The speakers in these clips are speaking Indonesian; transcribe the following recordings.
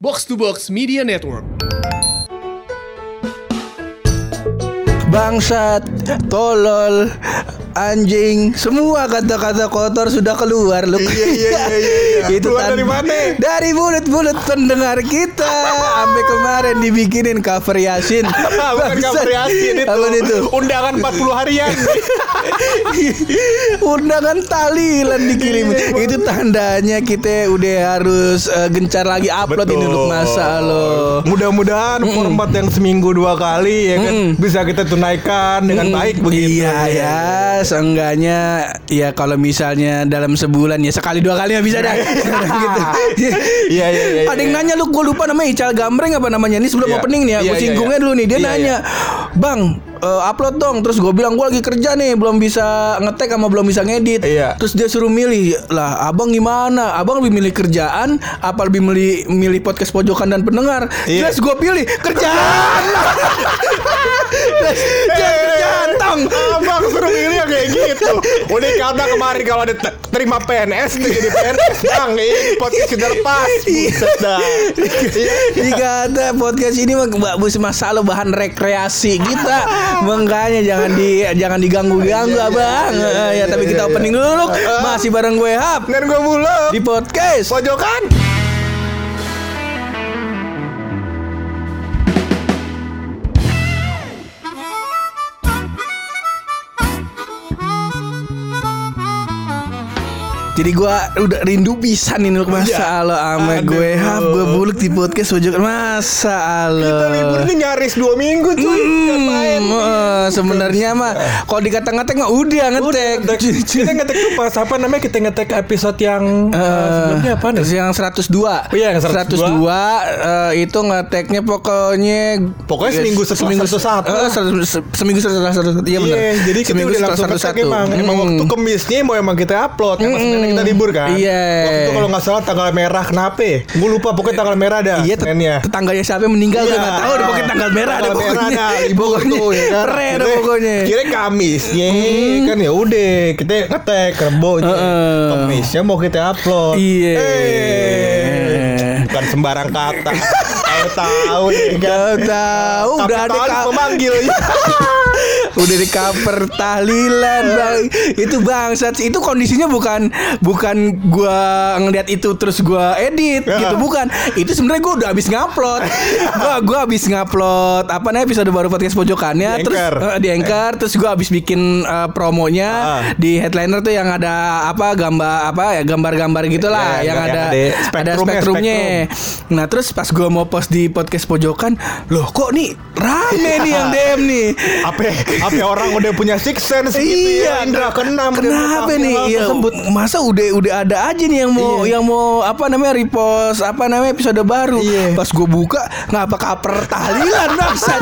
Box to Box Media Network. bangsat, tolol, anjing, semua kata-kata kotor sudah keluar lu. Iya, iya, iya, iya. Itu Keluar dari mana? Dari mulut-mulut pendengar kita. Sampai kemarin dibikinin cover Yasin. Bukan cover Yasin itu. Apa itu? Undangan 40 harian. Undangan talilan dikirim. Iya, Itu tandanya kita udah harus eh, gencar lagi upload ini untuk masa lo. Mudah-mudahan format yang seminggu dua kali ya kan bisa kita tunaikan dengan baik begitu. Iya ya, seenggaknya ya kalau misalnya dalam sebulan ya sekali dua kali nggak bisa dah. gitu. Iya, iya, iya, Ada yang iya. nanya lu gue lupa namanya Ical Gambreng apa namanya ini sebelum Iya. opening nih ya. Iya, Gue iya, singgungnya dulu nih dia nanya, bang eh, upload dong. Terus gue bilang gue lagi kerja nih belum bisa ngetek sama belum bisa ngedit. Iya. Terus dia suruh milih lah, abang gimana? Abang lebih milih kerjaan apa lebih milih milih podcast pojokan dan pendengar? Iya. Jelas gue pilih kerjaan. Jelas, kerjaan tong. Udah kata kemarin kalau ada te- terima PNS jadi PNS bang ini podcast sudah pas. Buset dah. Iya. Dikata podcast ini mah bagus masalah bahan rekreasi kita. Makanya jangan di jangan diganggu-ganggu abang. Eh, ya tapi kita opening dulu. Masih bareng gue Hap Dan gue mulu di podcast. pojokan. Jadi gue udah rindu bisa nih Luk masa Allah sama Aduh. gue Hap gue buluk di podcast pojok masa Kita libur Allah. ini nyaris dua minggu cuy. Ngapain? Hmm, eh, sebenarnya mah kalau dikata-ngatain mah udah ngetek. Udah, kita ngetek tuh pas apa namanya kita ngetek episode yang eh, sebelumnya apa nih? Yang 102 Oh iya, yang 102 102. eh, Itu ngeteknya pokoknya Pokoknya seminggu setelah seminggu 101. eh, seratus- se- Seminggu setelah 101 Iya benar Iya, jadi kita udah langsung ngetek 101. emang. Emang Hmm. waktu kemisnya mau emang kita upload. Emang Seninnya kita libur kan. Iya. Waktu itu kalau nggak salah tanggal merah kenapa? Gue lupa pokoknya tanggal merah dah. Iya, Seninnya. tetangganya siapa yang meninggal gue Iya. nggak tahu. Ada pokoknya tanggal merah ada pokoknya. ada, Pokoknya tuh, ya kan. keren ada Kira- pokoknya. Kira Kamisnya kan ya udah kita ngetek Rebo. Kamisnya mau kita upload. Iya. Eh, bukan sembarang kata. Ya kan. Tahu-tahu udah ada memanggil. udah di cover tahlilan bang. Itu bangsat. Itu kondisinya bukan bukan gua ngeliat itu terus gua edit Ya. gitu. Bukan. Itu sebenarnya gua udah habis ngupload. Gua gua habis ngupload apa namanya episode baru podcast pojokannya. Di terus Anchor. eh, di anchor. Terus gua habis bikin eh, promonya Ah. di headliner tuh yang ada apa gambar apa ya gambar-gambar gitulah. Ya, yang yang ada ada ada spektrumnya, spektrumnya. nah terus pas gua mau post di podcast pojokan loh kok nih rame nih yang DM nih? Apa apa orang udah punya six sense gitu Iya, ya indra keenam Kenapa nih? Iya, tersebut. masa udah udah ada aja nih yang mau Iya. yang mau apa namanya repost apa namanya episode baru. Iya. Pas gue buka ngapa kaper tahlilan bangsat.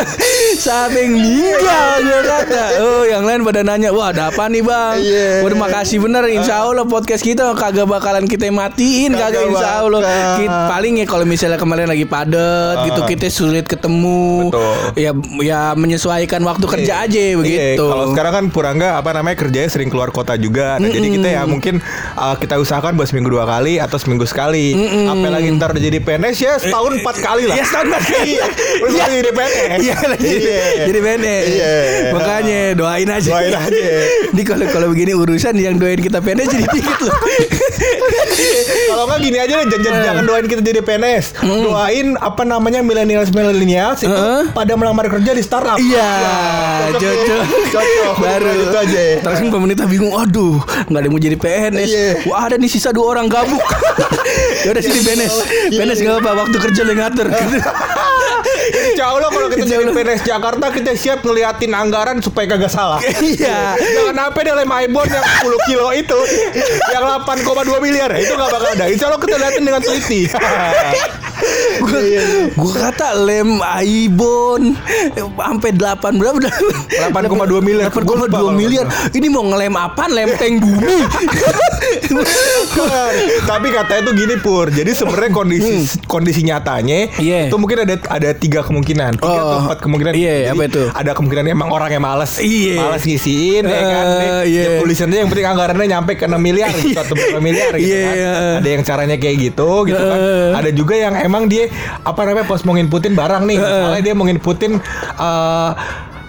Sampai yang meninggal gue kata. Oh, yang lain pada nanya, "Wah, ada apa nih, Bang?" Iya. Waduh, makasih bener. Insya Allah podcast kita kagak bakalan kita matiin kagak, Kagak insya Allah. Kita, paling ya kalau misalnya kemarin lagi padet gitu kita sulit ketemu. Betul. Ya ya menyesuaikan waktu kerja aja Iya, begitu. kalau sekarang kan Purangga apa namanya kerjanya sering keluar kota juga. Nah, jadi kita ya mungkin uh, kita usahakan buat seminggu dua kali atau seminggu sekali. Apalagi ntar udah jadi PNS ya setahun empat kali lah. Ya setahun empat kali. Iya, Udah Iya. jadi PNS. Iya lagi Iya. jadi PNS. Iya. Makanya doain aja. Doain aja. Di kalau kalau begini urusan yang doain kita PNS jadi dikit loh. Kalau nggak gini aja deh, jangan, jangan doain kita jadi PNS. Doain apa namanya milenial milenial itu pada melamar kerja di startup. Iya, Wah, cocok. Cocok. Baru itu aja. Terus kan pemerintah bingung, aduh, nggak ada yang mau jadi PNS. Iya. Wah ada nih sisa dua orang gabuk. ya udah sini PNS. Iya. PNS nggak apa, waktu kerja lo ngatur. Insya Allah kalau kita jadi. PNS Jakarta kita siap ngeliatin anggaran supaya kagak salah. Iya. Jangan sampai dia lem Aibon yang 10 kilo itu yang 8,2 miliar itu gak bakal ada. Insya Allah kita liatin dengan teliti. Gua, gua kata lem Aibon sampai 8 berapa? 8,2 miliar. Gua lupa 8,2 kalau miliar. Ini mau ngelem apa? Lem tank bumi. Tapi katanya tuh gini pur. Jadi sebenarnya kondisi kondisi nyatanya Hmm. Iya. itu mungkin ada ada tiga kemungkinan, tiga atau Oh. empat kemungkinan. Iya, Jadi apa itu? Ada kemungkinan emang orangnya males, Iya. males ngisiin, ya kan. Eh, iya. dia tulisannya yang penting anggarannya nyampe ke 6 miliar, atau berapa miliar gitu Iya, kan. iya. Ada yang caranya kayak gitu, gitu kan. Eh. Ada juga yang emang dia apa namanya pas mau nginputin barang nih, misalnya dia mau nginputin eh,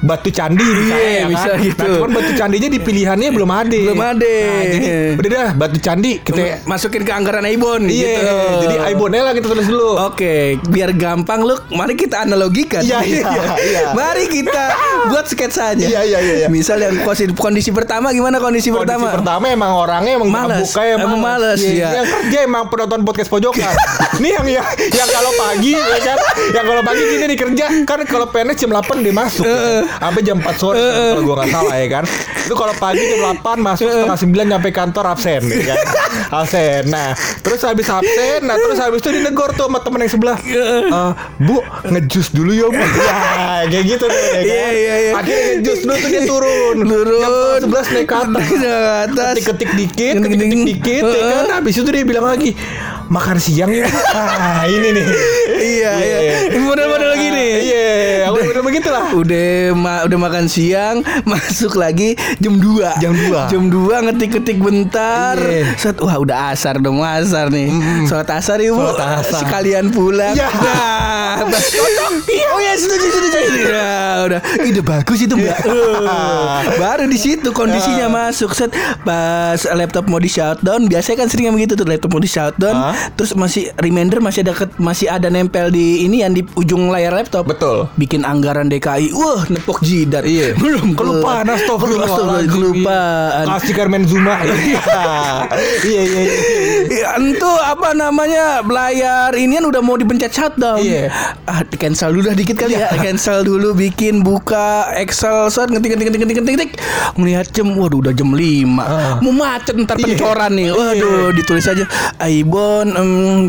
batu candi misalnya Iya, ya bisa kan. gitu. Nah, cuman batu candinya di pilihannya belum ada. Belum ada. Nah, jadi udah dah batu candi kita Masukin ke anggaran Aibon Iya, gitu. jadi Aibonnya lah kita tulis dulu. Oke, biar gampang lu, mari kita analogikan. Iya, iya, iya. Mari kita buat sketsanya. Iya, iya, iya, iya. Misal yang kondisi, kondisi pertama gimana kondisi, Kondisi pertama? pertama emang orangnya emang Males. buka ya Emang males, Iya, iya. Yang kerja emang penonton podcast pojokan. Nih yang yang, yang kalau pagi ya kan, yang kalau pagi gini nih kerja kan kalau PNS jam 8 dia masuk ya. Sampai jam 4 sore kalau gua nggak salah ya kan. Itu kalau pagi jam 8 masuk setengah 9 nyampe kantor absen ya kan. Absen. Nah, terus habis absen, nah terus habis itu dinegor tuh sama temen yang sebelah. Eh, Bu, ngejus dulu ya, Bu. Ya, kayak gitu tuh ya kan. Iya, iya, iya. Akhirnya ngejus dulu tuh dia turun. Turun. 11 naik ke atas Naik ke atas. ketik-ketik dikit, Ketik-ketik. ketik-ketik dikit, ya kan. Habis itu dia bilang lagi, makan siang ya. Ah, ini nih. Iya, iya. Model-model gini. Iya, aku udah begitulah. Udah ma- udah makan siang, masuk lagi jam 2. Jam 2. Jam 2 ngetik-ketik bentar. Iya. Set, wah udah asar dong, mau asar nih. Sholat asar Ibu. Sholat asar. Sekalian pulang. Iya. Nah, oh ya setuju setuju. setuju. Nah, udah ide bagus itu, Mbak. Uh, Baru di situ kondisinya masuk set pas laptop mau di shutdown, biasanya kan sering yang begitu tuh laptop mau di shutdown, Hah? terus masih reminder masih ada masih ada nempel di ini yang di ujung layar laptop. Betul. Bikin anggaran DKI, wah nepok jidat. Iya. Belum Kelupaan, astagfirullahaladzim. Kelupaan. Kasih Carmen Zuma. Iya, iya, iya. Ya, itu apa namanya layar ini kan udah mau dipencet shutdown. Iya. Ah, di cancel dulu dah dikit kali ya. Cancel dulu bikin buka Excel set ngetik ngetik ngetik ngetik ngetik. Melihat jam, waduh udah jam 5 Ah. Mau macet ntar Iya. pencoran nih. Waduh, ditulis aja Aibon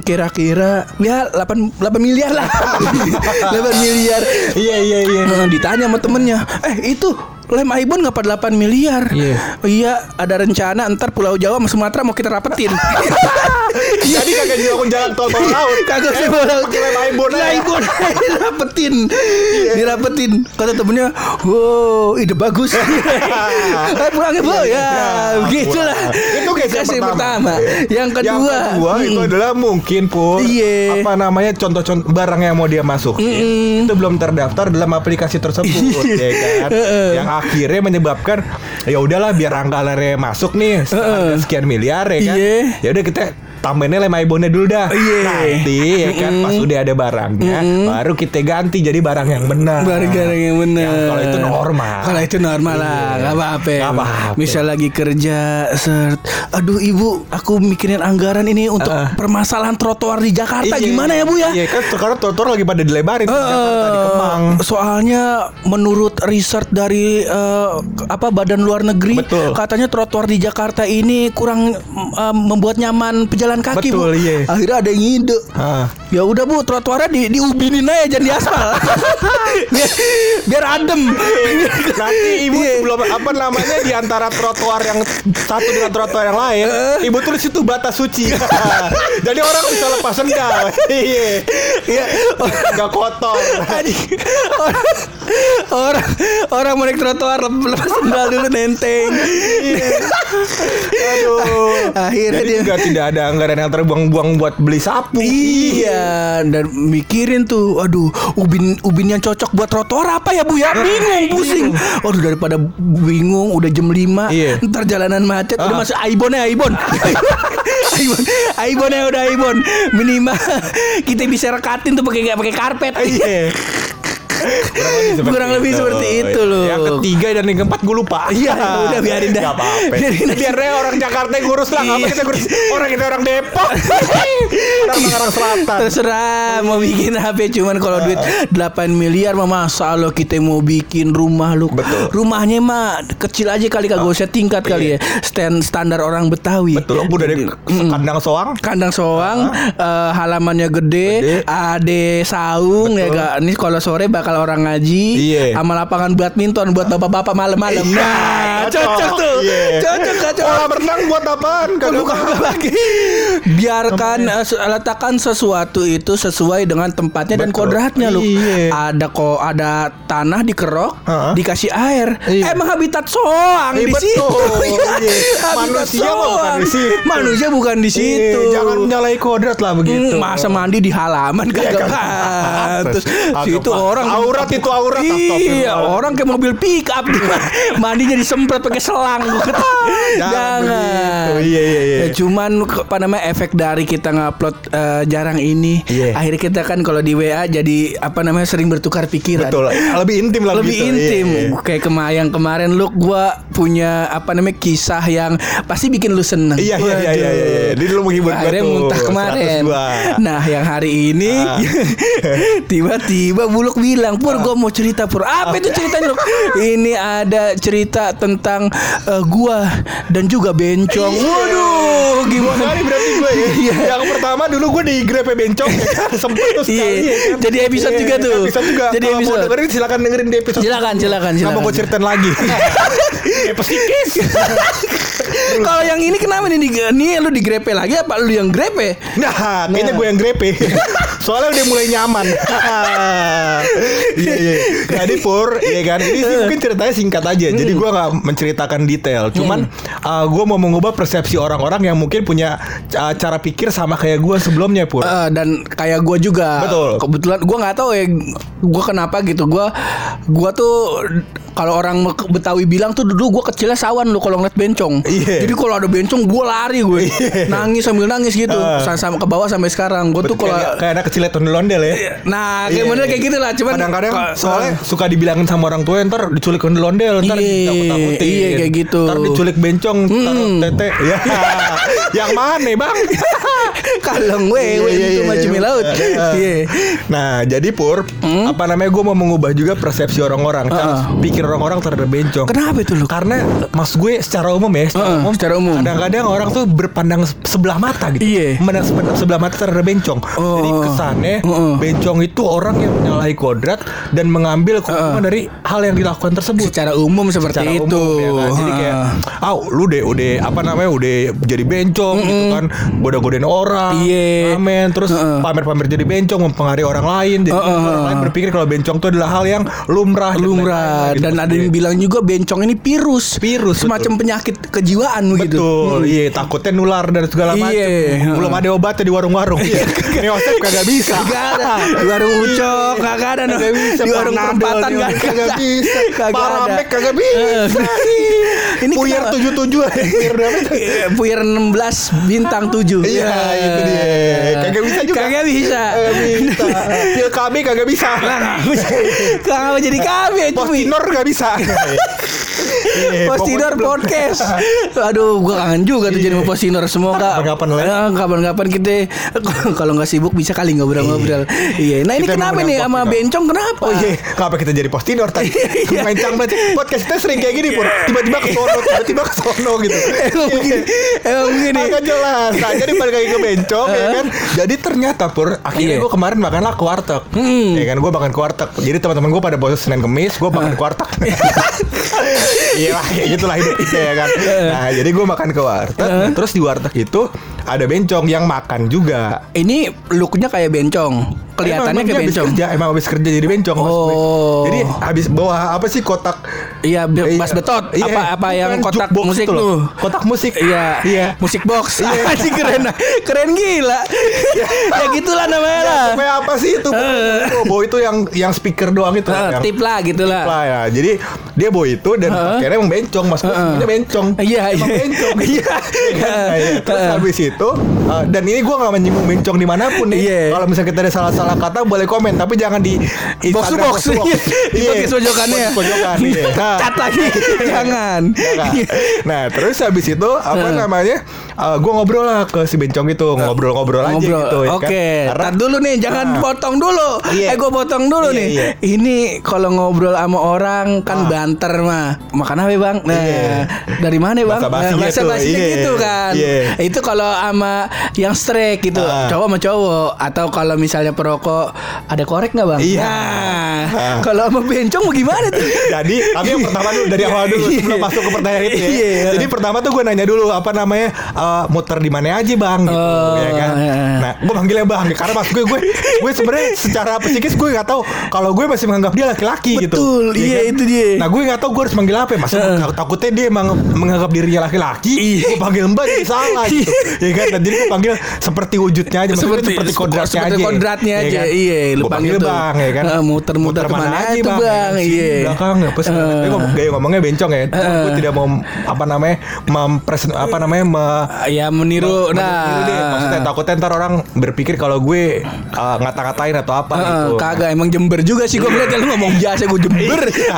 kira-kira ya 8 8 miliar lah. 8 miliar. Iya, iya, iya. Ditanya sama temennya, eh itu lem Aibon ngapa 8 miliar? Iya. Iya, ada rencana ntar Pulau Jawa sama Sumatera mau kita rapetin. Jadi kagak dilakukan jalan tol bawah laut. Kagak sih mau pakai lem Aibon. Aibon dirapetin. Dirapetin. Kata temennya, "Wow, ide bagus." Eh, pulang ya, Bu. Ya, Ya, begitulah. Itu yang pertama. Yang kedua, Yang kedua itu mm, adalah mungkin pun Iya. apa namanya contoh-contoh barang yang mau dia masuk itu belum terdaftar dalam aplikasi tersebut ya kan yang akhirnya menyebabkan ya udahlah biar anggarannya masuk nih sekian miliar ya kan Iya. ya udah kita tambahinnya lem Aibonnya dulu dah Iya. nanti ya kan pas udah ada barangnya baru kita ganti jadi barang yang benar Barang yang benar. Yang kalau itu normal Kalau itu normal lah, Iya. nggak apa-apa. Apa-apa. Misal lagi kerja, sert, aduh ibu, aku mikirin anggaran ini untuk Ah. permasalahan trotoar di Jakarta Iya. gimana ya bu ya? Iya kan sekarang trotoar lagi pada dilebarin di Jakarta di Kemang. Soalnya menurut riset dari eh, apa Badan Luar Negeri Betul. katanya trotoar di Jakarta ini kurang eh, membuat nyaman pejalan kaki Betul, bu. iya. Akhirnya ada yang ngide. Ya udah bu, trotoarnya di diubinin aja jangan di aspal. biar, biar adem. Nanti ibu Iya. belum apa namanya di antara trotoar yang satu dengan trotoar yang lain, ibu tulis itu batas suci. Jadi orang bisa lepas sendal. Iya. Iya. Enggak kotor. Anjing. orang, orang orang mau naik trotoar lep- lepas sendal dulu nenteng. Aduh. Akhirnya Jadi dia juga tidak ada anggaran yang terbuang-buang buat beli sapu. Iya dan mikirin tuh Aduh ubin ubin yang cocok buat trotoar apa ya bu ya Bingung pusing Waduh daripada bingung udah jam 5 Iya. Ntar jalanan macet Udah Ah. masuk Aibon ya Aibon Aibon Aibon ya udah Aibon Minimal kita bisa rekatin tuh pakai pakai karpet Iya. Kurang lebih seperti Kurang lebih seperti itu loh. Yang ketiga dan yang keempat gue lupa. Iya, udah biarin dah. Gak apa-apa. Biarin dah. Biar deh orang Jakarta yang ngurus lah. Apa Iya. kita ngurus orang kita orang Depok. orang Tangerang Selatan. Terserah mau bikin HP cuman kalau duit 8 miliar mah masa lo kita mau bikin rumah lu. Betul. Rumahnya mah kecil aja kali kagak usah tingkat kali ya. Stand standar orang Betawi. Betul. Dari kandang soang. Kandang soang, eh, halamannya gede, Gede. ade saung ya gak. Ini kalau sore bakal kalau orang ngaji, Iya. sama lapangan badminton buat bapak-bapak malam-malam. Iya, Nah, cocok tuh. Iya. Cocok, cocok. Kolam renang buat apaan? Kagak Bukan lagi. Biarkan se- letakkan sesuatu itu sesuai dengan tempatnya dan Betul. kodratnya loh. Iya. Ada kok ada tanah dikerok, Heeh. dikasih air. Iya. Emang habitat soang Iya, di betul. situ. Iya. Iya. Manusia mah bukan di situ. Manusia bukan di situ. Iya, jangan menyalahi kodrat lah begitu. Hmm, masa mandi di halaman kagak kagak pantes. pantes. Situ orang aurat itu aurat, Iya, orang kayak mobil pick up mandinya disemprot pakai selang. Jangan. Iya, iya, iya. Ya, cuman apa namanya efek dari kita ngupload eh, jarang ini, Iya. akhirnya kita kan kalau di WA jadi apa namanya sering bertukar pikiran. Betul. Lebih intim lah lebih gitu. intim Iya, iya. kayak kemarin kemarin lu gua punya apa namanya kisah yang pasti bikin lu seneng Iya, iya, iya, iya, iya. Jadi lu menghibur gua tuh, muntah kemarin 102. nah yang hari ini Ah. tiba-tiba buluk bilang pur gua mau cerita pur apa itu ceritanya ini ada cerita tentang eh, gua dan juga bencong waduh gimana Kali berarti gue ya. Iya. Yang pertama dulu gue di grepe bencong ya kan. Sempet tuh sekali Iya. ya kan. Jadi episode Iya, juga tuh. Episode juga. Jadi Kalau mau episode. dengerin silakan dengerin di episode. Silakan, silakan, Nggak mau silakan. gue ceritain lagi. Episikis. kalau yang ini kenapa nih di, nih lu digrepe lagi apa lu yang grepe Nah, kayaknya gue yang grepe. Soalnya udah mulai nyaman. Iya, iya. Jadi Pur, iya kan. Ini sih mungkin ceritanya singkat aja. Jadi gue nggak menceritakan detail. Cuman uh, gue mau mengubah persepsi orang-orang yang mungkin punya uh, cara pikir sama kayak gue sebelumnya Pur. Eh, dan kayak gue juga Betul. kebetulan gue nggak tahu ya gue kenapa gitu gue gue tuh kalau orang Betawi bilang tuh dulu gue kecilnya sawan lu kalau ngeliat bencong Iya. jadi kalau ada bencong gue lari gue nangis sambil nangis gitu. Sa- sama ke bawah sampai sekarang gue tuh kalau kayak, kayak anak kecil ondel-ondel ya. nah kayak Iya. bener kayak gitu lah cuman Kadang-kadang ka- soalnya suka dibilangin sama orang tua ntar diculik ondel-ondel ntar Iya, ditakut-takutin. iya, kayak gitu. Ntar diculik bencong ntar Mm. tete ya. Yang mana bang? kaleng Iya, iya, itu iya, macam iya. laut iya Nah jadi Pur Apa namanya gue mau mengubah juga persepsi orang-orang Cara Ah. Pikir orang-orang terhadap bencong. Kenapa itu lu Karena mas gue secara umum ya Secara Ah, umum, secara umum. Kadang-kadang orang tuh berpandang se- sebelah mata gitu. Iya. Memandang sebelah, mata terhadap bencong. Oh. Jadi kesannya Heeh. Bencong itu orang yang menyalahi kodrat Dan mengambil keuntungan dari hal yang dilakukan tersebut. Secara umum seperti secara itu. umum ya kan. Jadi kayak ah lu deh udah apa namanya udah jadi bencong gitu kan. Goda-godain orang Iya. amen terus pamer-pamer jadi bencong mempengaruhi orang lain. Jadi Heeh. orang lain berpikir kalau bencong itu adalah hal yang lumrah dan lumrah. Gitu dan ada yang bilang juga bencong ini virus Virus, semacam penyakit kejiwaan gitu Betul, iya takutnya nular dan segala macam. Iya. Belum ada obatnya di warung-warung. Iya. Neosep kagak bisa. Ada di warung ucok kagak ada. Kagak bisa. di warung perempatan kagak bisa. kagak ada Paramek kagak bisa. ini Puyer kenapa? tujuh tujuh. Puyer berapa? itu? Iya, Puyer 16 bintang 7 Iya, itu dia. Kagak bisa juga. Kagak bisa Kagak bisa. Pil KB kagak bisa. Kagak jadi kami Postinor gak bisa. Iya, Postinor podcast. Aduh, gua kangen juga tuh jadi Postinor semoga. Kapan-kapan lah. Ya, kapan-kapan kita kalau nggak sibuk bisa kali ngobrol-ngobrol. Iya. Nah, ini Kita kenapa nih sama bencong kenapa? Oh iya, kenapa kita jadi postinor tadi? Iya. Main cangbat podcast kita sering kayak gini pur. Tiba-tiba ke sono, tiba-tiba ke sono gitu. Emang begini. Emang begini. Agak jelas. Nah, jadi balik lagi ke bencong ya kan. Jadi ternyata pur, akhirnya Iya. gue kemarin makanlah ke warteg. Hmm. Ya kan gue makan ke warteg. Jadi teman-teman gue pada bosan Senin Kemis, gue makan ke warteg. Iya lah, kayak gitulah hidup kita ya kan. Nah, jadi gue makan ke warteg. Nah, terus di warteg itu ada bencong yang makan juga. Ini looknya kayak bencong. Kelihatannya kayak dia bencong. Kerja, emang habis kerja jadi bencong. Oh. Jadi habis bawa apa sih kotak Iya, Iya. bas betot. Iya, apa apa yang kotak musik itu loh. tuh? Kotak musik. Iya, Iya. Musik box. Iya. Anjing keren. Keren gila. ya gitulah namanya Ya, apa sih itu? Oh, bawa itu yang yang speaker doang itu. Eh, yang tip lah gitulah. lah ya. Jadi dia bawa itu dan akhirnya emang bencong, Mas. Gue sebenarnya bencong. Iya, iya. bencong. Iya. Iya. Terus habis itu uh, dan ini gue gak menyinggung bencong di mana pun nih. Iya. Kalau misalnya kita ada salah-salah kata boleh komen, tapi jangan di Box to box. Iya. pojokannya. Pojokan. Iya. Nah. Cat lagi. Jangan. Ya kan? Nah terus habis itu apa namanya? gue ngobrol lah ke si bencong itu ngobrol-ngobrol aja Ngobrol. gitu ya Oke, kan. Karena dulu nih, jangan Nah. potong dulu. Iya. Eh, gue potong dulu Iya, nih. iya. Ini kalau ngobrol sama orang kan Ah. banter mah. Makan apa ya, bang? Nah, Iya. dari mana bang? Basa-basinya Nah, basa-basinya tuh, iya. gitu kan. Iya. Itu kalau sama yang strike gitu, Ah. cowok sama cowok. Atau kalau misalnya perokok, ada korek nggak bang? Iya. Nah, Nah, kalau sama bencong mau gimana tuh? Jadi, tapi yang pertama dulu dari awal dulu sebelum Iya. masuk ke pertanyaan itu ya. Iya. Jadi pertama tuh gue nanya dulu apa namanya eh, muter di mana aja bang, gitu, Oh, ya kan. iya. Nah, gue manggilnya bang karena mas gue gue gue sebenarnya secara psikis gue nggak tahu kalau gue masih menganggap dia laki-laki gitu. Betul, Ya iya, kan? itu dia. Nah, gue nggak tahu gue harus manggil apa. ya. Masa gue takutnya dia emang menganggap dirinya laki-laki. Iya. Gue panggil mbak jadi salah gitu. ya kan. Dan jadi gue panggil seperti wujudnya aja. Maksudnya Seperti- seperti kodratnya seperti aja. kodratnya ya aja, kan? iya, lu Gua panggil panggil tuh. bang ya kan. Eh, muter-muter ke mana aja, Bang? Sini, Iya. belakang apa sih? Eh. Dia ngomong, gaya ngomongnya bencong ya. gue tidak mau apa namanya mempresen apa namanya me, Ya meniru. me- Nah, meniru deh. Maksudnya takutnya ntar orang berpikir kalau gue uh, ngata-ngatain atau apa Heeh, gitu. kagak emang Jember juga sih gue ngeliat ya, lu ngomong biasa gue Jember Iya.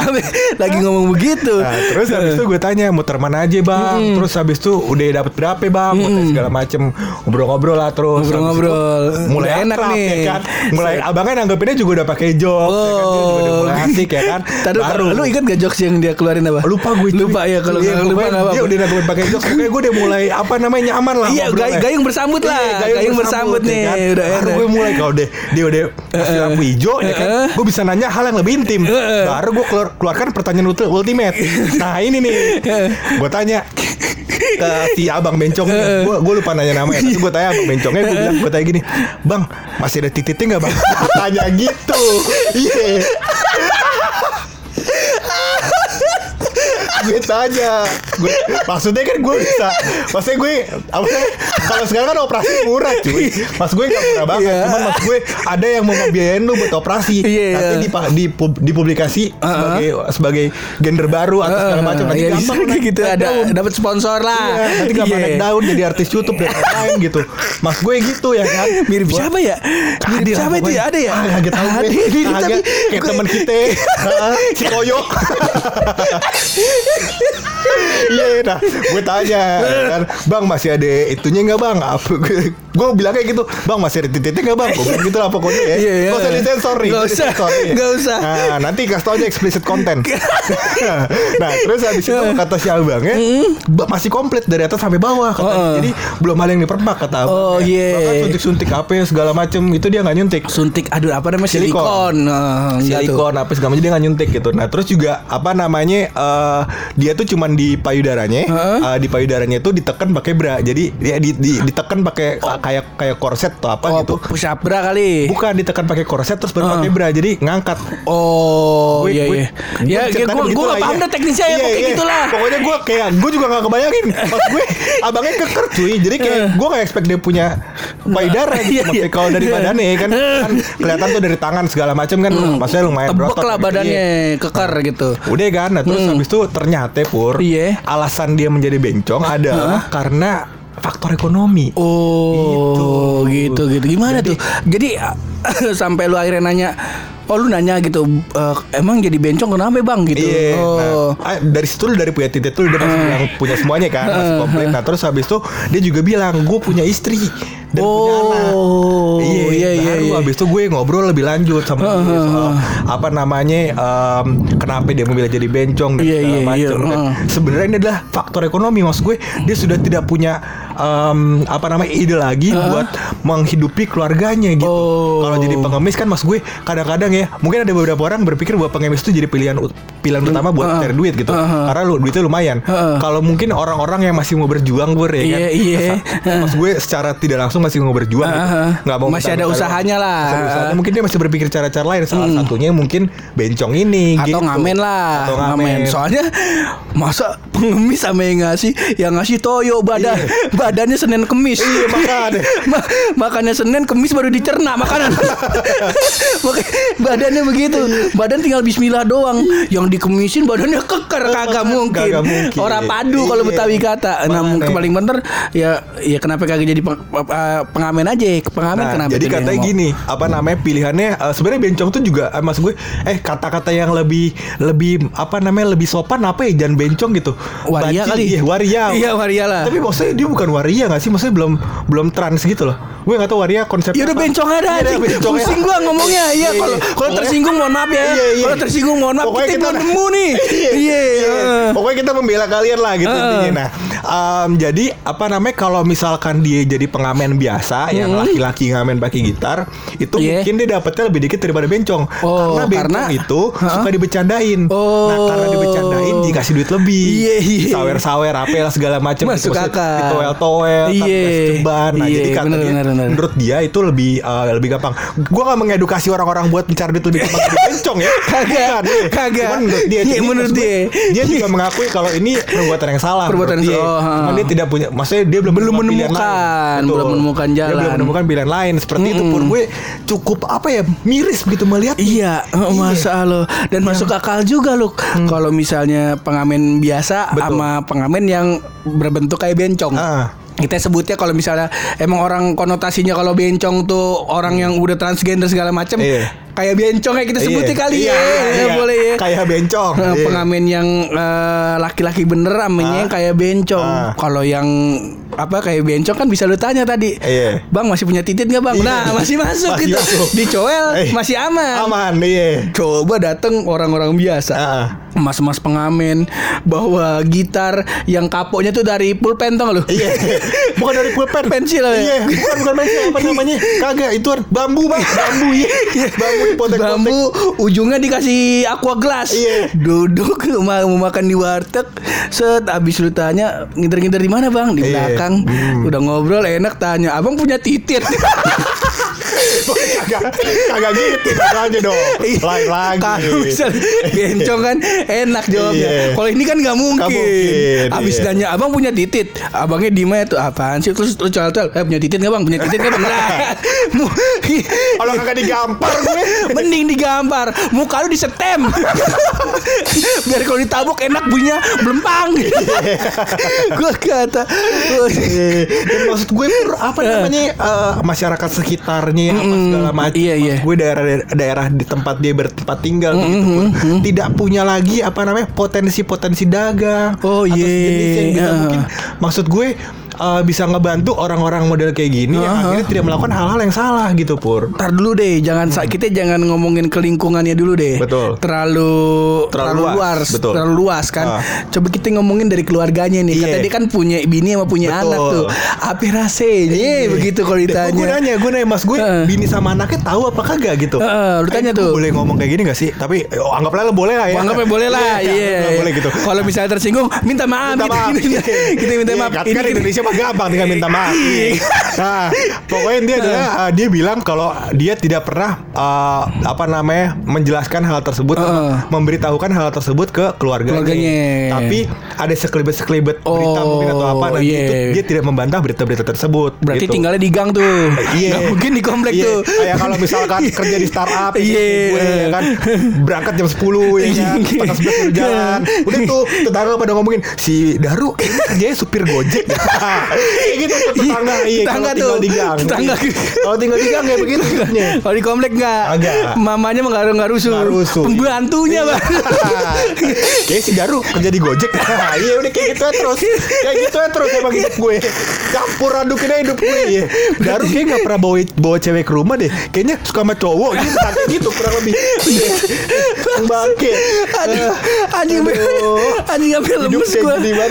lagi ngomong begitu Nah, terus habis itu gue tanya muter mana aja bang Terus habis itu udah dapet berapa bang Muter segala macem Ngobrol-ngobrol lah terus Ngobrol-ngobrol. Itu Mulai enak akrab, nih. ya kan Mulai abangnya nanggepinnya juga udah pakai jok ya kan? Dia juga udah mulai asik ya kan Tadi lu ingat gak jokes yang dia keluarin apa? Lupa gue. Lupa ya kalau Iya, lupa apa-apa. Dia udah nanggepin pakai jok Pokoknya gue udah mulai Apa namanya nyaman lah Iya, gay- gayung bersambut lah. Iya, Gayung bersambut nih, udah Baru gue mulai Kalau deh dia udah kasih lampu hijau ya kan Heeh. Gue bisa nanya hal yang lebih intim. Baru gue keluar, keluarkan pertanyaan ulti- ultimate Nah ini nih Gue tanya ke si abang bencongnya. Gue gue lupa nanya namanya tapi gue tanya abang bencongnya gue bilang gue tanya gini bang masih ada titiknya nggak bang? Tanya gitu. Iya. Gue tanya gue maksudnya kan gue bisa maksudnya gue apa kalau sekarang kan operasi murah cuy mas gue nggak murah banget Iya. cuman mas gue ada yang mau ngebiayain lu buat operasi Iya, nanti iya. di, di, dipublikasi sebagai sebagai gender baru atau segala macam nanti Iya, gampang bisa gitu ada dapat sponsor lah. Iya, nanti gampang Iya. naik daun jadi artis YouTube dan lain-lain gitu. Mas gue gitu ya kan. Mirip Gua- siapa ya? Mirip siapa itu ya? Ada ya? Ah, Kagak tahu Kagak. tapi kayak teman kita. Ah, si Koyo. Iya, nah, gue tanya kan, Bang masih ada itunya nggak bang? Apa gue, bilang kayak gitu, Bang masih ada titiknya nggak bang? Gue bilang gitu lah pokoknya ya. Iya, iya. Gak usah disensor nih. Nggak gak usah, nggak usah. Nah, nanti kasih tau aja explicit content. nah, terus habis itu kata si abangnya ba- masih komplit dari atas sampai bawah. Kata, Heeh. Jadi belum ada yang dipermak kata abang. Oh, iya. Bahkan suntik-suntik apa ya, segala macem itu dia nggak nyuntik. Suntik aduh apa namanya Silikon. silikon. Tuh. silikon apa segala macam dia nggak nyuntik gitu. Nah terus juga apa namanya eh, dia tuh cuman di payudaranya, Heeh. eh, di payudaranya tuh ditekan pakai bra. Jadi dia di, di- ditekan pakai kayak kayak korset atau apa Oh, gitu. push up bra kali. Bukan ditekan pakai korset terus baru pakai bra. Jadi ngangkat. Oh, Gue- iya gue- iya. Ya, gue gue begitulah, gak paham iya. dah teknisnya ya, Iya, pokoknya iya. gitulah. Pokoknya gue kayak gue juga gak kebayangin. Pas gue abangnya keker cuy. Jadi kayak gue gak expect dia punya payudara gitu. Iya, iya. Maksudnya kalau dari Iya. badannya kan, kan kelihatan tuh dari tangan segala macam kan. Maksudnya lumayan Tebek berotot lah gitu. badannya, Iya. kekar gitu. Udah kan, nah terus habis itu ternyata pur, Iya. Alasan dia menjadi bencong adalah karena faktor ekonomi. Oh, gitu gitu. Gimana tuh? Jadi sampai lu akhirnya nanya, oh lu nanya gitu, "Eh, emang jadi bencong kenapa bang gitu? Iya. Oh. Nah, ah, dari situ lu dari punya titik tuh dia masih bilang punya semuanya kan, masih komplit. Nah, terus habis itu dia juga bilang gue punya istri dan punya anak. Oh, Iya, iya iya baru iya. habis itu gue ngobrol lebih lanjut sama dia soal apa namanya em, kenapa dia memilih jadi bencong dan Iya, segala iya, macam. iya, heeh. Sebenarnya ini adalah faktor ekonomi maksud gue dia sudah tidak punya em, apa namanya ide lagi buat menghidupi keluarganya gitu. Oh. Kalau jadi pengemis kan mas gue kadang-kadang ya mungkin ada beberapa orang berpikir bahwa pengemis itu jadi pilihan pilihan utama buat Heeh. cari duit gitu. Heeh. Karena lu duitnya lumayan. Heeh. Kalau mungkin orang-orang yang masih mau berjuang gue ya kan. Iya, iya. Masa- Mas gue secara tidak langsung masih mau berjuang gitu. Heeh. Nggak mau Masih ada usahanya lah. Usahanya. Mungkin dia masih berpikir cara-cara lain. Salah satunya mungkin bencong ini atau gitu. ngamen lah Atau ngamen. ngamen. soalnya masa pengemis sama yang ngasih yang ngasih toyo badan badannya senin kemis Iya, makanya. Ma- makannya senin kemis baru dicerna makanan badannya begitu badan tinggal bismillah doang yang dikemisin badannya keker kagak mungkin, Kagak mungkin. orang padu kalau Iya. betawi kata nah mungkin paling bener ya ya kenapa kagak jadi peng- eh, pengamen aja pengamen Nah, kenapa jadi katanya gini, apa namanya pilihannya eh, sebenarnya bencong tuh juga eh, mas gue eh kata-kata yang lebih lebih apa namanya lebih sopan apa ya jangan bencong gitu. Waria Baci, kali. Iya, waria. Iya, waria lah. Tapi maksudnya dia bukan waria gak sih? Maksudnya belum belum trans gitu loh. Gue nggak tahu waria konsepnya. Ya udah bencong ada Iya, anjing. bencong. Pusing gua ngomongnya. Iya, Iya, kalau iya. kalau Pokoknya- tersinggung mohon maaf ya. Iya, iya. Kalau tersinggung mohon maaf Pokoknya kita belum nemu nih. Iya, Iya. iya. Pokoknya kita membela kalian lah gitu Heeh. intinya. Nah, jadi apa namanya kalau misalkan dia jadi pengamen biasa yang laki-laki ngamen pakai gitar, itu Iya. mungkin dia dapatnya lebih dikit daripada bencong. Oh, karena bencong karena- itu suka dibecandain. Oh. Nah, karena dibecandain dikasih duit lebih. Iya, iya. Sawer-sawer apel segala macam Masuk akal. Ditoel-toel, Iya. dikasih ceban. Nah, Iya, jadi kata dia bener. menurut dia itu lebih eh, lebih gampang. Gua gak mengedukasi orang-orang buat mencari duit lebih gampang dari bencong ya. Kagak, iya. kagak. Cuman menurut dia, Iya, jadi menurut dia. dia juga mengakui kalau ini perbuatan yang salah. Perbuatan dia. yang salah, oh, Cuman dia tidak punya, maksudnya dia belum, Belum menemukan belum menemukan Dia jalan. belum menemukan pilihan lain. Seperti itu pun gue cukup apa ya miris begitu melihat. Iya, masa lo dan masuk akal juga loh. Kalau misalnya pengamen biasa Hmm. Betul. sama pengamen yang berbentuk kayak bencong. Ah. Kita sebutnya kalau misalnya emang orang konotasinya kalau bencong tuh orang yang udah transgender segala macam Iya. Kayak bencong kayak kita Iya. kali Iya, ya. iya, Ya, iya. boleh ya. Kayak bencong. Eh, pengamen yang eh, laki-laki bener amenya Ah. yang kayak bencong. Ah. Kalau yang apa kayak bencong kan bisa lu tanya tadi. Iya. Bang masih punya titit nggak bang? Iya. Nah masih masuk Masih gitu. masuk. Dicoel Eh, masih aman. Aman, iya. Coba dateng orang-orang biasa. Ah. Mas-mas pengamen bawa gitar yang kapoknya tuh dari pulpen tau gak lu? Iya, bukan dari pulpen. Pensil ya? Iya, bukan bukan pensil apa namanya? Kagak, itu bambu bang, bambu iya, bambu dipotek-potek. Bambu ujungnya dikasih aqua glass. Iya. Duduk mau mau makan di warteg. Set abis lu tanya ngider-ngider di mana bang? Di Iya. belakang. Udah ngobrol enak tanya. Abang punya titit. kagak, kagak gitu katanya dong. Lain lagi. Kalau misalnya bencong kan enak jawabnya. Iya. Kalau ini kan nggak mungkin. Mungkin, Abis iya. nanya abang punya titit, abangnya Dima itu apaan sih? Terus lu coel coel, eh punya titit nggak bang? Punya titit nggak bang? Nah, Kalau kagak digampar gue. Mending digambar Muka lu disetem Biar kalau ditabuk enak bunyinya Belempang Gue kata Iya. Dan maksud gue Pur, apa namanya eh, masyarakat sekitarnya apa segala macam. iya, iya. Gue daerah daerah di tempat dia bertempat tinggal gitu Pur. tidak punya lagi apa namanya potensi-potensi dagang Oh, iya. sejenisnya yang bisa mungkin maksud gue eh, bisa ngebantu orang-orang model kayak gini yang Ah, akhirnya tidak melakukan hal-hal yang salah gitu pur. Ntar dulu deh Jangan sa- Kita jangan ngomongin ke lingkungannya dulu deh Hmm. Betul. Terlalu Terlalu luas, luas betul. Terlalu luas kan Ah. Coba kita ngomongin dari keluarganya nih Iya. Kata dia kan punya bini sama punya Betul. anak tuh Apa rasanya Iya. Begitu kalau Gue ditanya nanya, gue nanya mas gue Heeh. bini sama anaknya tahu apa kagak gitu. Heeh, lu tanya gue tuh. Boleh ngomong kayak gini gak sih? Tapi oh, anggaplah boleh lah ya. Anggapnya boleh lah Iya, Iya anggaplah boleh gitu. Kalau misalnya tersinggung Minta maaf minta gitu, maaf. Kita minta Iya, maaf kan, Ini kan Indonesia mah gampang tinggal minta maaf. Iya. nah, pokoknya dia adalah uh, dia bilang kalau dia tidak pernah uh, apa namanya menjelaskan hal tersebut, Heeh. memberitahukan hal tersebut ke keluarganya. Keluarganya. Tapi ada sekelibet-sekelibet berita Oh, mungkin atau apa, dan iya. itu dia tidak membantah berita-berita tersebut. Berarti gitu. tinggalnya di gang tuh Iya. Nggak mungkin di komplek Iya. tuh Kayak kalau misalkan kerja di startup Iya. ya kan berangkat jam 10 ya kan Iya. setengah 11 udah jalan. Udah tuh tetangga pada ngomongin si Daru kerjanya supir Gojek. Kayak gitu tuh tetangga. Iya, Tetangga kalau tinggal tuh. di gang. Tetangga. Kalau tinggal di gang kayak begitu. Kalau di komplek enggak. Agak. Mamanya rusuh. Nggak rusuh. Pembantunya, Bang. Kayak si Daru kerja di Gojek. Iya udah kayak gitu aja terus. Kayak gitu aja terus emang hidup gue. Campur adukin aja hidup gue. Iya. Daru kayak gak pernah bawa bawa cewek ke rumah deh. Kayaknya suka sama cowok gitu. Gitu kurang lebih. Bangke. Aduh, anjing Aduh. anjing sampai lemes banget ya.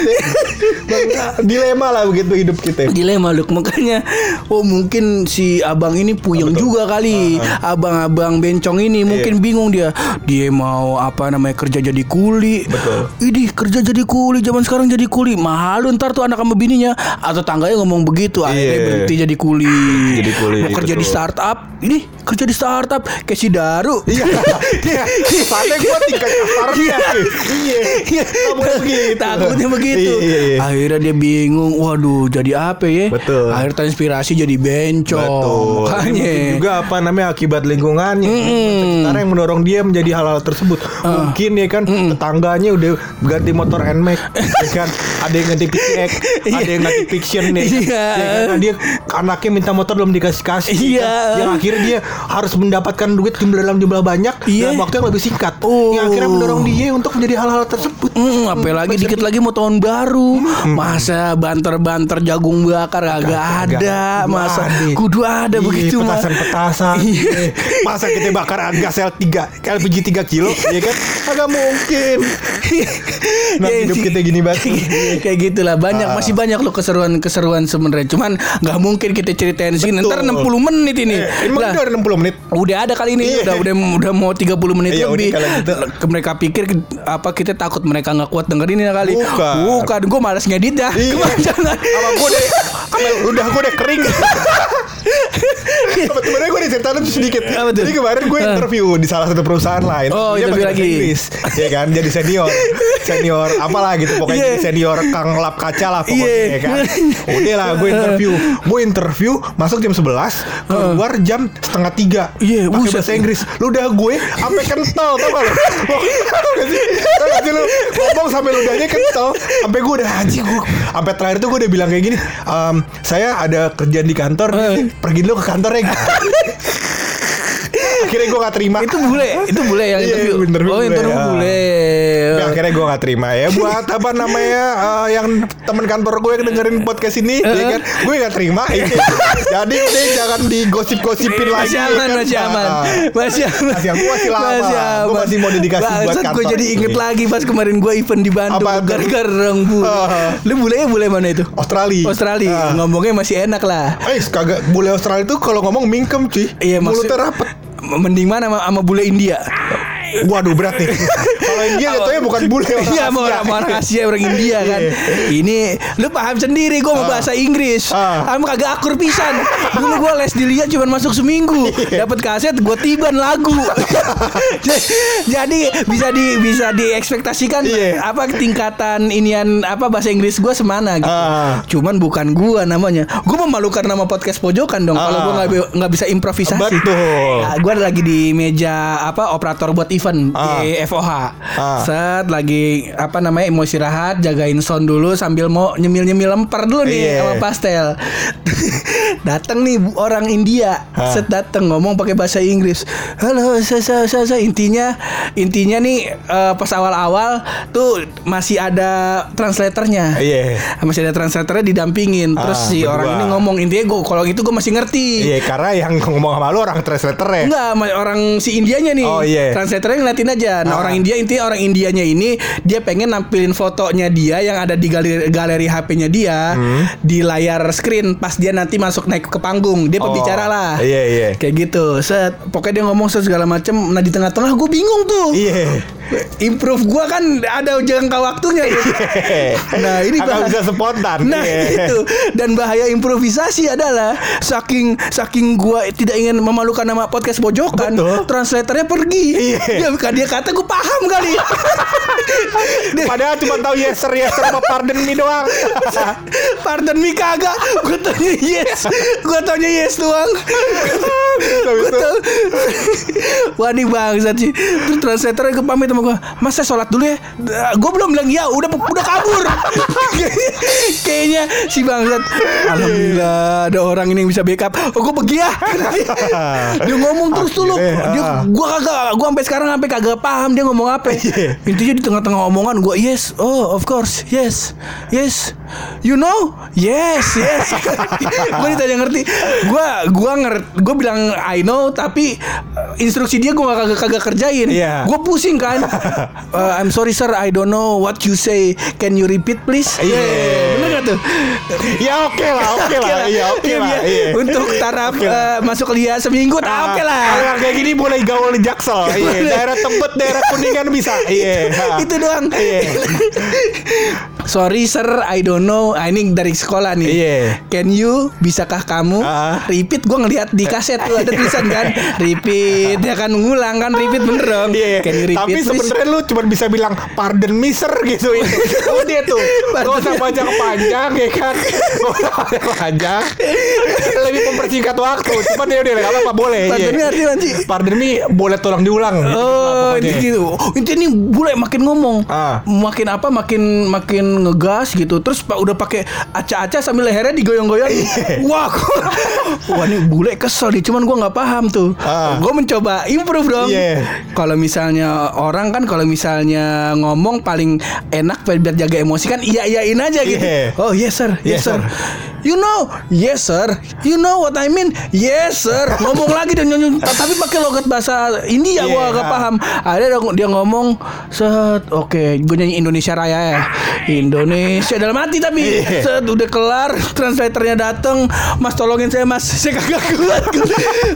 Dilema lah begitu hidup kita. Dilema Luk makanya oh mungkin si abang ini puyeng juga kali abang-abang bencong ini mungkin bingung dia dia mau apa namanya kerja jadi kuli Betul. Idih kerja jadi kuli zaman sekarang jadi kuli mahal ntar tuh anak sama bininya atau tangganya ngomong begitu akhirnya Iya. berhenti jadi kuli Jadi kuli, mau kerja di betul. startup ini kerja di startup kayak si Daru Iya, iya. Soalnya gue tingkat kasarnya sih. Iya, nggak boleh begitu. Takutnya begitu. Iya, iya, iya. Akhirnya dia bingung. Waduh, jadi apa ya? Betul. Akhirnya terinspirasi jadi bencong. Betul. Makanya. Mungkin juga apa namanya akibat lingkungannya. Sekitar yang mendorong dia menjadi hal-hal tersebut. Ah. Mungkin ya kan tetangganya udah ganti motor NMAX, ya kan. Ada yang ganti PCX, ada yang ganti Fiction nih. Iya. Ya kan? Nah, dia anaknya minta motor belum dikasih kasih. Iya. Yang akhirnya dia harus mendapatkan duit jumlah dalam jumlah banyak Iya. dalam waktu yang lebih singkat. Oh. Yang akhirnya mendorong dia untuk menjadi hal-hal tersebut. Hmm, apalagi dikit lagi mau tahun baru. Masa banter banter jagung bakar Kagak. ada masa ada. kudu ada Iya, begitu mah petasan-petasan. Iya. Eh, Masa kita bakar gas L3 LPG 3 kilo ya kan? Agak mungkin. Nah, Ya, hidup sih. kita gini banget. kayak gitulah banyak Ah. masih banyak loh keseruan-keseruan sebenarnya cuman nggak mungkin kita ceritain sini Betul. ntar 60 menit ini Eh, Emang Lah, udah ada 60 menit? Udah ada kali ini Iya. udah udah udah mau 30 menit Iya, lebih. gitu. Ke- Mereka pikir apa kita takut mereka nggak kuat dengerin ini kali. Bukan. Bukan, gue malas ngedit dah. Iya. Kepanjangan. Sama gue deh sama Udah gue deh kering. Sebenarnya gue diceritain tuh sedikit. Apa tuh? Jadi kemarin gue Ah. interview Di salah satu perusahaan lain. Oh, Dia interview lagi. Inggris. Ya kan? Jadi senior. Senior Apalah gitu Pokoknya Iya. jadi senior Kang lap kaca lah Pokoknya Iya. ya kan? Udah lah gue interview. Gue interview Masuk jam 11 Keluar jam setengah tiga. Iya, Pakai buset. bahasa Inggris. Lu udah gue Sampai kental Tau gak lu? Tau gak sih? Lu? Ngomong sampai ludahnya kental. Sampai gue udah haji gue Sampai terakhir tuh gue udah bilang kayak gini "Em, Saya ada kerjaan di kantor Eh. Pergi dulu ke kantor ya Akhirnya gue gak terima itu bule, itu bule yang Iya, interview. interview oh, bule, interview ya. bule. Tapi akhirnya gue gak terima ya Buat apa namanya eh, Yang teman kantor gue yang dengerin podcast ini Eh. ya kan Gue gak terima Iya. Jadi udah jangan digosip-gosipin lagi Masih ya aman, kan? masih aman, Nah. masih aman. Masih aman. Gua masih lama. Gua masih mau dedikasi buat Bangsat, gue kantor jadi inget ini. lagi pas kemarin gue event di Bandung. Gara-gara orang bule. Ah. Lu bulenya bule mana itu? Australia Australia. Ah. Ngomongnya masih enak lah. Eh kagak bule Australia itu kalau ngomong mingkem cuy Iya Mulutnya rapet Mending mana sama, bule India? Waduh berat nih Kalau India jatuhnya bukan bule orang Iya mau orang, orang Asia orang India kan. Ini lu paham sendiri gue mau bahasa Inggris. Ah. Kamu kagak akur pisan. Dulu gue les dilihat cuma masuk seminggu. Iya. Dapat kaset gue tiban lagu. Jadi bisa di bisa diekspektasikan Iya. apa tingkatan inian apa bahasa Inggris gue semana gitu. Ah. Cuman bukan gua namanya. Gue memalukan nama podcast pojokan dong kalau Ah. gue nggak bisa improvisasi. Betul. Nah, gue lagi di meja apa operator buat event Ah. di FOH. Ah. Set lagi apa namanya mau istirahat, jagain sound dulu sambil mau nyemil-nyemil lemper dulu nih Iya. sama pastel. datang nih orang India. Ah. Set datang ngomong pakai bahasa Inggris. Halo, saya saya saya, intinya intinya nih eh, pas awal-awal tuh masih ada translatornya. Iya. Masih ada translatornya didampingin. Terus Ah, si berdua. orang ini ngomong intinya gue kalau gitu gue masih ngerti. Iya karena yang ngomong sama lu orang translator ya Enggak, orang si Indianya nih. Oh, iya. Translatornya ngeliatin aja. Nah, Ah. orang India intinya orang Indianya ini dia pengen nampilin fotonya dia yang ada di galeri, galeri HP-nya dia Hmm. di layar screen pas dia nanti masuk naik ke panggung. Dia Oh, pembicara lah. Iya iya Kayak gitu. Set, pokoknya dia ngomong segala macem. Nah di tengah-tengah gue bingung tuh. Iya Improve gua kan ada jangka waktunya. gitu. Nah, ini bahas- bisa spontan Nah Iya. itu dan bahaya improvisasi adalah saking saking gua tidak ingin memalukan nama podcast pojokan, Betul. translatornya pergi. Iya. Dia dia kata gue paham kali. Padahal cuma tahu yes sir yes sir sama pardon me doang Pardon me kagak Gue tanya yes Gue tanya yes doang itu- tau Wah ini bangsat sih Terus translatornya pamit sama gue Mas saya sholat dulu ya. Gue belum bilang ya Udah udah kabur. Kayaknya si bangsat Alhamdulillah Ada orang ini yang bisa backup. Oh gue pergi ya. Dia ngomong terus tuh lu Akhirnya, Dia ah. Gue kagak Gue sampai sekarang sampai kagak paham Dia ngomong apa. Iya. Intinya di tengah-tengah omongan gue Yes Oh of course Yes Yes You know Yes Yes. Gue ditanya ngerti? Gue Gue ngerti Gue bilang I know Tapi uh, Instruksi dia gue kagak kagak kerjain. Iya. Gue pusing kan Uh, I'm sorry sir I don't know what you say Can you repeat please Iya. Bener gak tuh Ya oke lah oke lah Iya oke Iya, lah iya. iya. Untuk taraf Oke lah. uh, Masuk lihat seminggu nah, Ah, Oke lah Kalau kayak gini boleh gaul di Jaksel. Iya, daerah Tebet, daerah Kuningan bisa. Iya. Itu doang Iya. Sorry sir, I don't know. Ah, ini dari sekolah nih. Iya. Can you? Bisakah kamu? Ah. Repeat. Gue ngeliat di kaset tuh ada tulisan kan. Repeat. Ya kan ngulang kan. Repeat bener dong. Iya, Can you repeat tapi sebenarnya lu cuma bisa bilang pardon me sir gitu itu. Udah tuh. Gak usah panjang-panjang ya kan. Gak usah panjang-panjang. Lebih mempersingkat waktu. Cuman ya udah gak apa-apa boleh. Pardon me iya. artinya nanti. Pardon me boleh tolong diulang. gitu Oh, gitu. Oh, Ini ini bule makin ngomong. Ah. Makin apa? Makin makin ngegas gitu. Terus pak udah pakai aca-aca sambil lehernya digoyang-goyang. Wah, gua- wah ini bule kesel nih. Cuman gua nggak paham tuh. Ah. Gue mencoba improve dong. Iya. Kalau misalnya orang kan kalau misalnya ngomong paling enak biar jaga emosi kan iya iyain aja gitu. Iya. Oh yes sir, yes, Yes, sir. sir. You know, yes sir. You know what I mean? Yes sir. Ngomong lagi dan nyanyi tapi pakai logat bahasa India gua Iya. gak paham. Ada dia- dia ngomong set oke, gue nyanyi Indonesia Raya ya. Indonesia. Dalam hati tapi Iya. set udah kelar translatornya dateng. Mas tolongin saya Mas. Saya kagak kuat.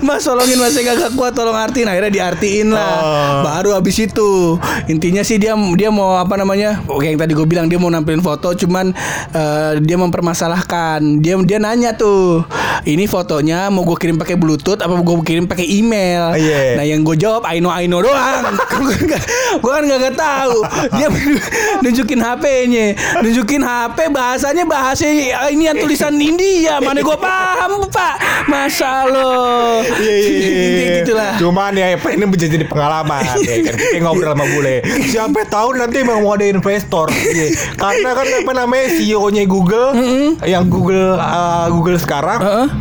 Mas tolongin Mas saya kagak kuat. Tolong artiin. Akhirnya diartiin lah. Oh. baru habis itu. Intinya sih dia dia mau apa namanya? Oke yang tadi gue bilang dia mau nampilin foto cuman eh, dia mempermasalahkan. Dia dia nanya tuh ini fotonya mau gue kirim pakai bluetooth apa gue kirim pakai email? Iya. nah yang gue jawab I know I know doang. Gue kan gak tahu. Dia nunjukin HP-nya nunjukin HP bahasanya bahasa ini yang tulisan India mana gue paham pak masa lo Iya iya iya, iya. Cuman ya ini bisa jadi pengalaman ya kan kita ngobrol sama bule. Siapa tahu nanti emang mau ada investor. Iya. Karena kan apa namanya CEO-nya Google yang Google uh, Google sekarang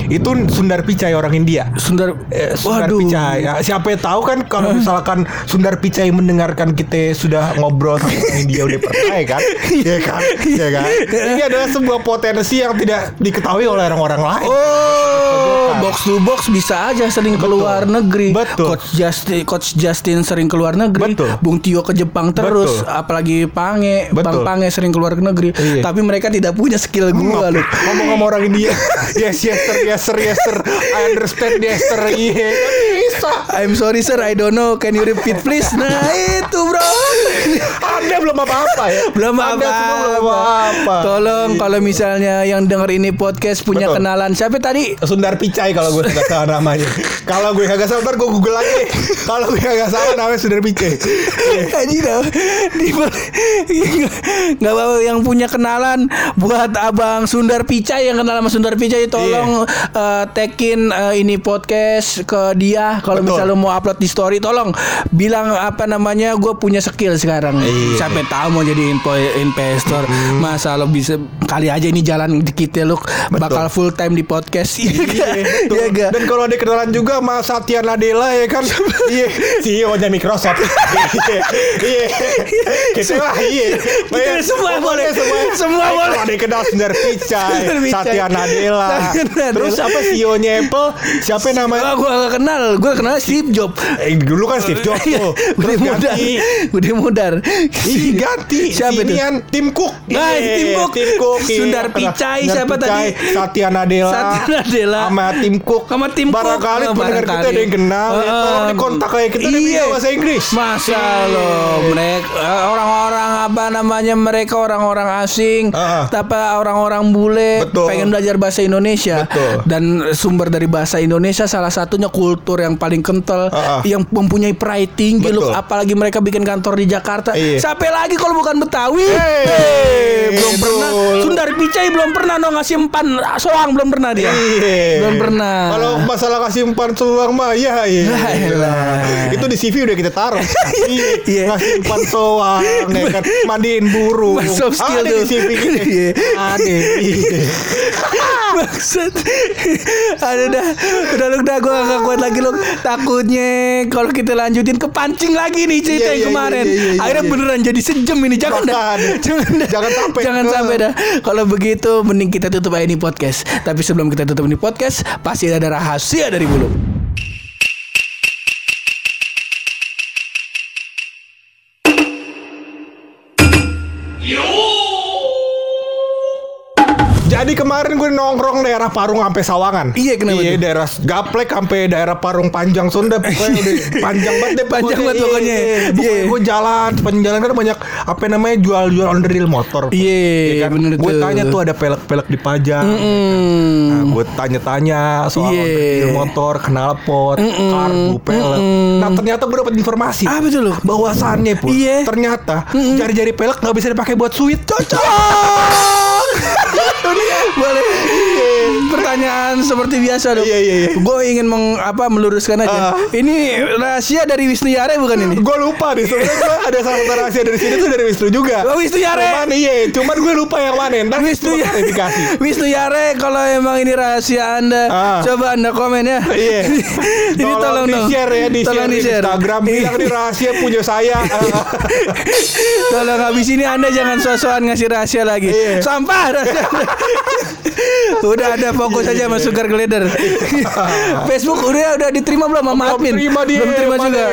itu Sundar Pichai orang India. Sundar Eh, Sundar waduh Pichai. Ya, siapa tahu kan kalau misalkan Sundar Pichai mendengarkan kita sudah ngobrol sama India udah pernah ya kan? Iya kan? Iya kan? Ini adalah sebuah potensi yang tidak diketahui oleh orang-orang lain. Oh, box to box bisa aja sering keluar negeri. Betul. Coach Justin, Coach Justin sering keluar negeri. Betul. Bung Tio ke Jepang terus, Betul. apalagi Pange, Betul. Bang Pange sering keluar ke negeri. Iya. Tapi mereka tidak punya skill gua loh. ngomong sama orang India yes yes sir yes sir yes sir I understand yes sir bisa I'm sorry sir, I don't know. Can you repeat please? Nah itu bro. anda belum apa-apa ya belum Anda apa, semua belum apa Tolong kalau misalnya yang denger ini podcast punya Betul. kenalan. Siapa tadi? Sundar Pichai kalau gue nggak salah namanya. Kalau gue kagak salah ntar gue google lagi. Kalau gue kagak salah namanya Sundar Pichai. Iya. Haji dah nggak apa yang punya kenalan buat abang Sundar Pichai yang kenal sama Sundar Pichai tolong eh, tagin eh, ini podcast ke dia. Kalau misalnya mau upload di story tolong bilang apa namanya gue punya skill sekarang. Iya. sampai tahu mau jadi info- investor. Masa lo bisa kali aja ini jalan di kita lo bakal full time di podcast. Iya Iya. Iya gak? Dan kalau ada kenalan juga sama Satya Nadella ya kan? Iya. CEO-nya Microsoft. Iya. Iya. Kita lah iya. Kita semua boleh. Pokoknya semua. Semua Eh, boleh. Kalau ada kenal Sundar Pichai. Satya Nadella. Terus siapa CEO-nya Apple? Siapa namanya? Gue gak kenal, gue kenal Steve Jobs. Eh, dulu kan Steve Jobs tuh. Udah mudar, udah mudar. Ganti. Siapa itu? Sinian Tim Cook Iya, Tim Cook. Tim Cook iya. Sundar Pichai, Sundar siapa Pichai, tadi? Satya Nadella Satya Nadella. Sama Tim Cook Sama Tim Cook. Barangkali Oh, pendengar kita ada yang kenal ya, Heeh. Tolong dikontak kayak kita Iya. bahasa Inggris Masa lo mereka eh, orang-orang apa namanya mereka orang-orang asing, Heeh. tapi orang-orang bule Betul. pengen belajar bahasa Indonesia Betul. dan sumber dari bahasa Indonesia salah satunya kultur yang paling kental Heeh. yang mempunyai pride tinggi loh apalagi mereka bikin kantor di Jakarta. Iya. Siapa lagi kalau bukan Betawi? Hey, belum pernah. Sundar Pichai belum pernah no ngasih empan soang belum pernah dia. Iya. Belum pernah. Kalau masalah kasih umpan soang mah ya iya. Ya elah. Itu di CV udah kita taruh. Iya. Iya. Kasih umpan soang ya kan mandiin burung. Soft skill Ada di CV kita. Iya. Ada. Iya. Maksud Aduh dah Udah lu dah Gue gak kuat lagi lu Takutnya Kalau kita lanjutin Kepancing lagi nih cerita Iya, yang iya, kemarin iya, iya, iya, Akhirnya iya. beneran jadi sejam ini Jangan dah. Jangan dah Jangan sampai. Jangan sampai dah. Kalau begitu Mending kita tutup aja ini podcast. Tapi sebelum kita tutup ini podcast Pasti ada rahasia dari bulu Jadi kemarin gue nongkrong daerah Parung sampai Sawangan. Iya, kenapa Iya, daerah Gaplek sampai daerah Parung Panjang Sunda pokoknya udah panjang banget deh. Panjang banget Iya, pokoknya. Iya, Iya. Gue jalan, sepanjang jalan kan banyak apa namanya jual-jual onderdil motor. Iya, kan? Gue tanya tuh ada pelek-pelek dipajang. Hmm. Nah, gue tanya-tanya soal Iya. onderdil motor, knalpot, karbu, pelek. Nah, ternyata gue dapat informasi. Apa tuh lu? Bahwasannya pun Iya. ternyata jari-jari pelek nggak bisa dipakai buat sweet. Cocok. Boleh pertanyaan seperti biasa dong. Iya, iya, iya. Gue ingin meng, apa meluruskan aja. Ah. Ini rahasia dari Wisnu Yare bukan ini? Gue lupa nih sebenarnya gue ada salah satu rahasia dari sini tuh dari Wisnu juga. Oh, Wisnu Yare. Cuman iya, cuman gue lupa yang mana. Ntar Wisnu Yare. Wisnu Yare kalau emang ini rahasia Anda, Ah. coba Anda komen ya. Iya. ini tolong, di dong. share ya di tolong share di. Instagram bilang ini rahasia punya saya. Tolong habis ini Anda jangan sosokan ngasih rahasia lagi. Iya. Sampah rahasia. udah ada fokus aja sama Sugar Glider. Facebook udah udah diterima belum sama admin? terima dia. Belum terima juga.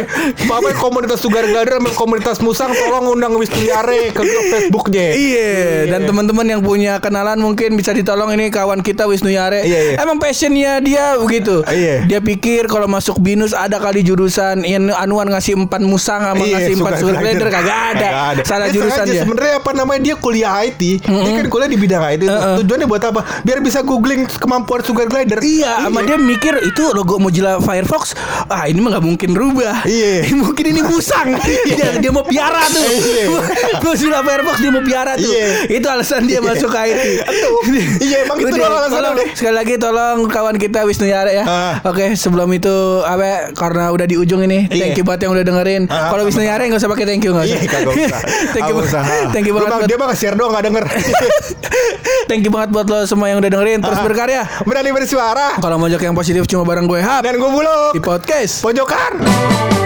Bapak komunitas Sugar Glider sama komunitas Musang tolong undang Wisnu Yare ke grup Facebooknya. Iya, dan teman-teman yang punya kenalan mungkin bisa ditolong ini kawan kita Wisnu Yare. Iya, iya. Emang passionnya dia begitu. Iya. Dia pikir kalau masuk binus ada kali jurusan yang anuan ngasih empat musang sama Iya, ngasih empat sugar glider kagak ada. Salah Dia jurusan dia. Sebenarnya apa namanya dia kuliah IT. Dia kan kuliah di bidang IT. Tujuannya buat apa? Biar bisa googling kemampuan Sugar Glider. Iya, sama dia mikir itu logo Mozilla Firefox. Ah, ini mah nggak mungkin rubah. Iya. mungkin ini musang. dia, dia mau piara tuh. Iya. Mozilla Firefox dia mau piara tuh. Iya. Itu alasan dia masuk ke IT. Iya, emang itu doang deh. Sekali lagi tolong kawan kita Wisnu Yare ya. Ah. Oke, sebelum itu apa karena udah di ujung ini, Iya. thank you buat yang udah dengerin. Ah, Kalau Wisnu Yare nggak usah pakai thank you nggak usah. Iya, thank you, thank you banget. Dia mah share doang gak denger. thank you banget buat lo semua yang udah dengerin. Terus Ah. Berkarya. Berani bersuara. Kalau mojok yang positif cuma bareng gue Hap Dan gue buluk. di podcast. Pojokan.